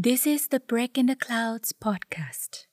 This is the Break in the Clouds podcast.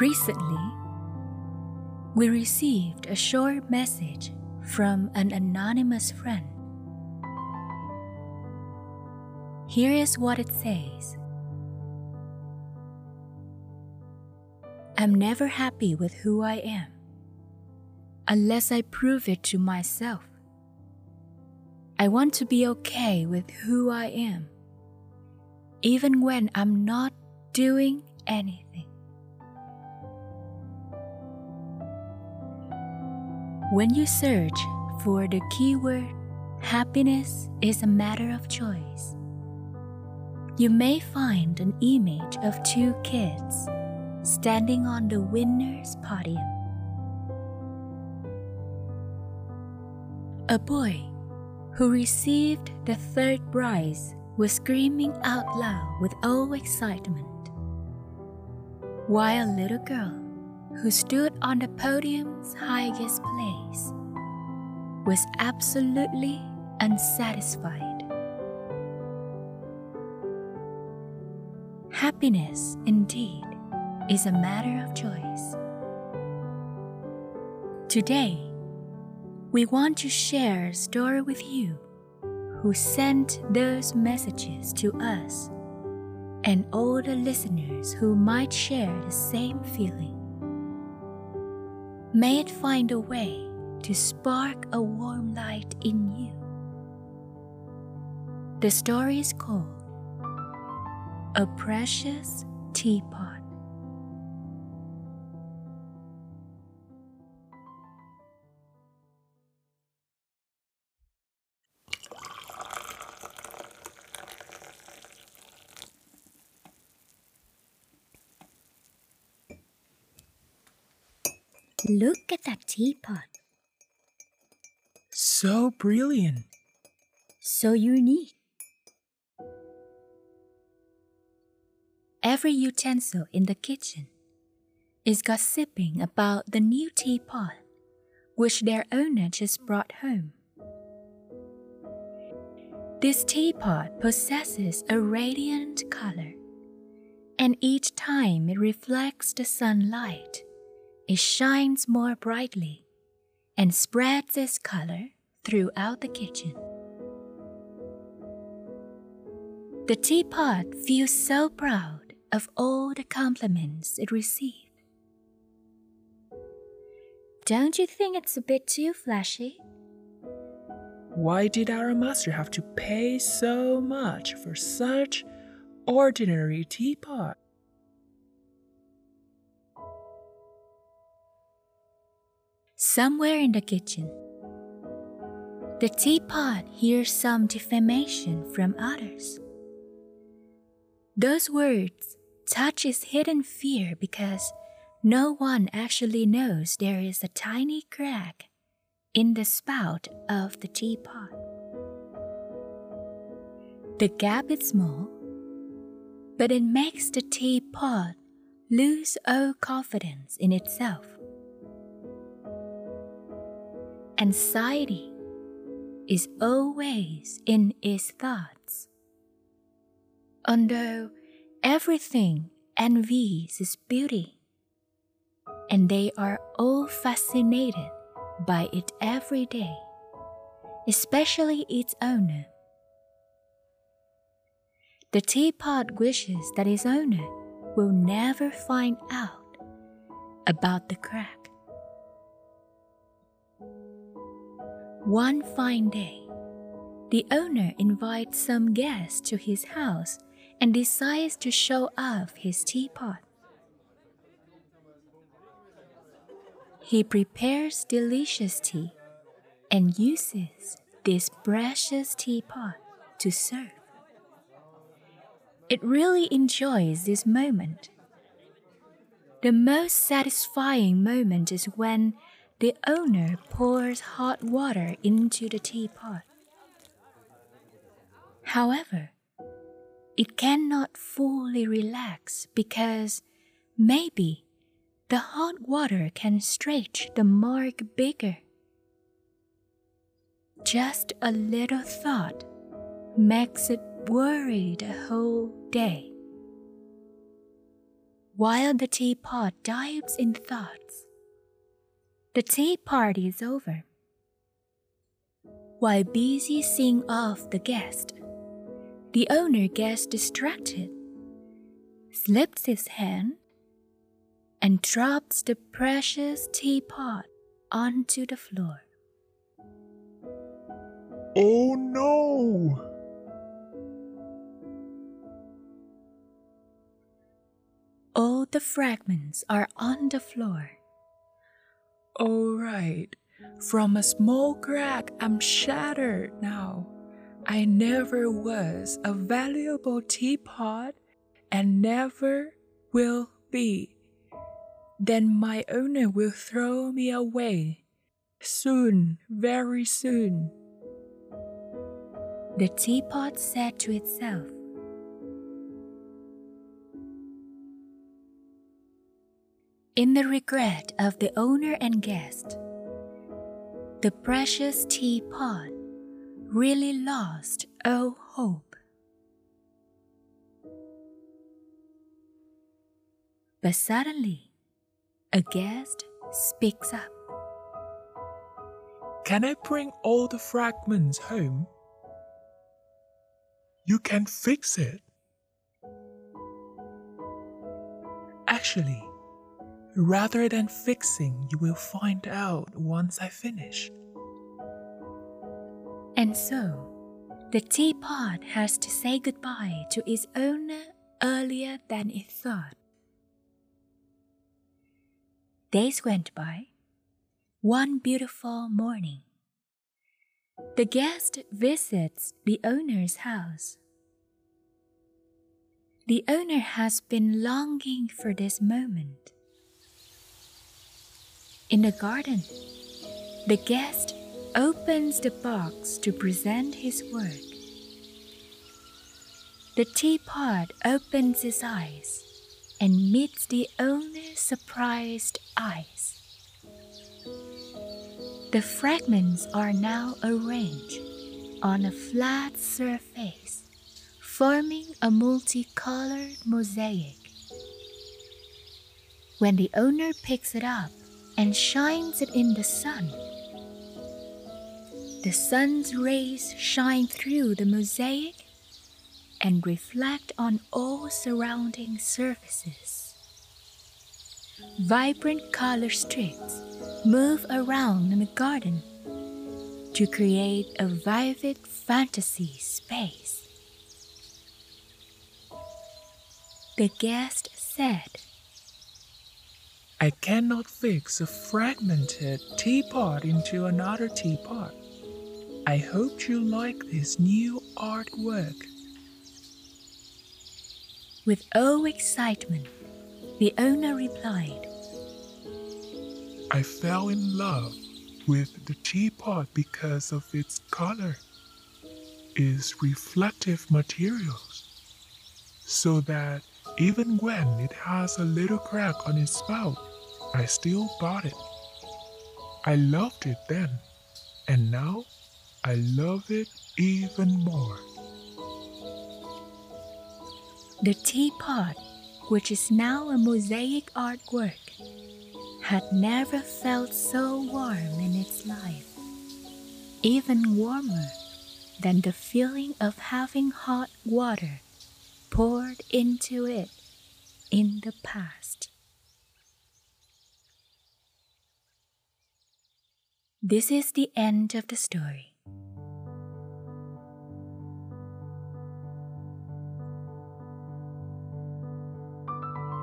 Recently, we received a short message from an anonymous friend. Here is what it says I'm never happy with who I am unless I prove it to myself. I want to be okay with who I am, even when I'm not doing anything. When you search for the keyword happiness is a matter of choice, you may find an image of two kids standing on the winner's podium. A boy who received the third prize was screaming out loud with all excitement, while a little girl who stood on the podium's highest place was absolutely unsatisfied. Happiness, indeed, is a matter of choice. Today, we want to share a story with you who sent those messages to us and all the listeners who might share the same feeling. May it find a way to spark a warm light in you. The story is called A Precious Teapot. Look at that teapot. So brilliant. So unique. Every utensil in the kitchen is gossiping about the new teapot which their owner just brought home. This teapot possesses a radiant color, and each time it reflects the sunlight, it shines more brightly and spreads its color throughout the kitchen. The teapot feels so proud of all the compliments it received. Don't you think it's a bit too flashy? Why did our master have to pay so much for such ordinary teapot? Somewhere in the kitchen, the teapot hears some defamation from others. Those words touch his hidden fear because no one actually knows there is a tiny crack in the spout of the teapot. The gap is small, but it makes the teapot lose all confidence in itself. Anxiety is always in his thoughts. Although everything envies its beauty, and they are all fascinated by it every day, especially its owner. The teapot wishes that its owner will never find out about the crack. One fine day, the owner invites some guests to his house and decides to show off his teapot. He prepares delicious tea and uses this precious teapot to serve. It really enjoys this moment. The most satisfying moment is when the owner pours hot water into the teapot. However, it cannot fully relax because maybe the hot water can stretch the mark bigger. Just a little thought makes it worry the whole day. While the teapot dives in thoughts, the tea party is over. While busy seeing off the guest, the owner gets distracted, slips his hand, and drops the precious teapot onto the floor. Oh no! All the fragments are on the floor. All right. From a small crack, I'm shattered now. I never was a valuable teapot and never will be. Then my owner will throw me away. Soon, very soon. The teapot said to itself. In the regret of the owner and guest, the precious teapot really lost all hope. But suddenly, a guest speaks up. Can I bring all the fragments home? You can fix it. Actually, rather than fixing, you will find out once I finish. And so, the teapot has to say goodbye to its owner earlier than it thought. Days went by. One beautiful morning, the guest visits the owner's house. The owner has been longing for this moment. In the garden, the guest opens the box to present his work. The teapot opens his eyes and meets the owner's surprised eyes. The fragments are now arranged on a flat surface, forming a multicolored mosaic. When the owner picks it up and shines it in the sun, the sun's rays shine through the mosaic and reflect on all surrounding surfaces. Vibrant color streaks move around in the garden to create a vivid fantasy space. The guest said, I cannot fix a fragmented teapot into another teapot. I hope you like this new artwork. With all excitement, the owner replied, I fell in love with the teapot because of its color, its reflective materials, so that even when it has a little crack on its spout, I still bought it. I loved it then, and now I love it even more. The teapot, which is now a mosaic artwork, had never felt so warm in its life, even warmer than the feeling of having hot water poured into it in the past. This is the end of the story.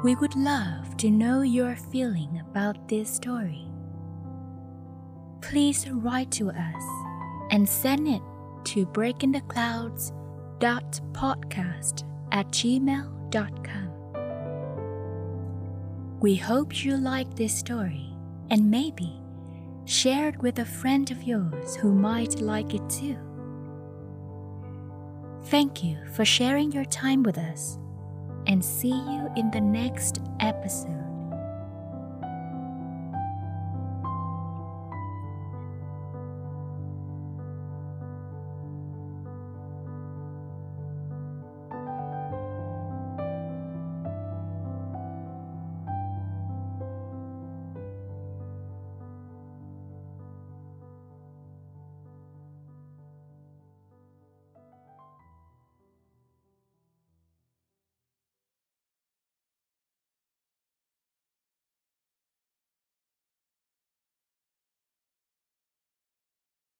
We would love to know your feeling about this story. Please write to us and send it to breakingtheclouds.podcast at gmail.com. We hope you like this story and maybe share it with a friend of yours who might like it too. Thank you for sharing your time with us and see you in the next episode.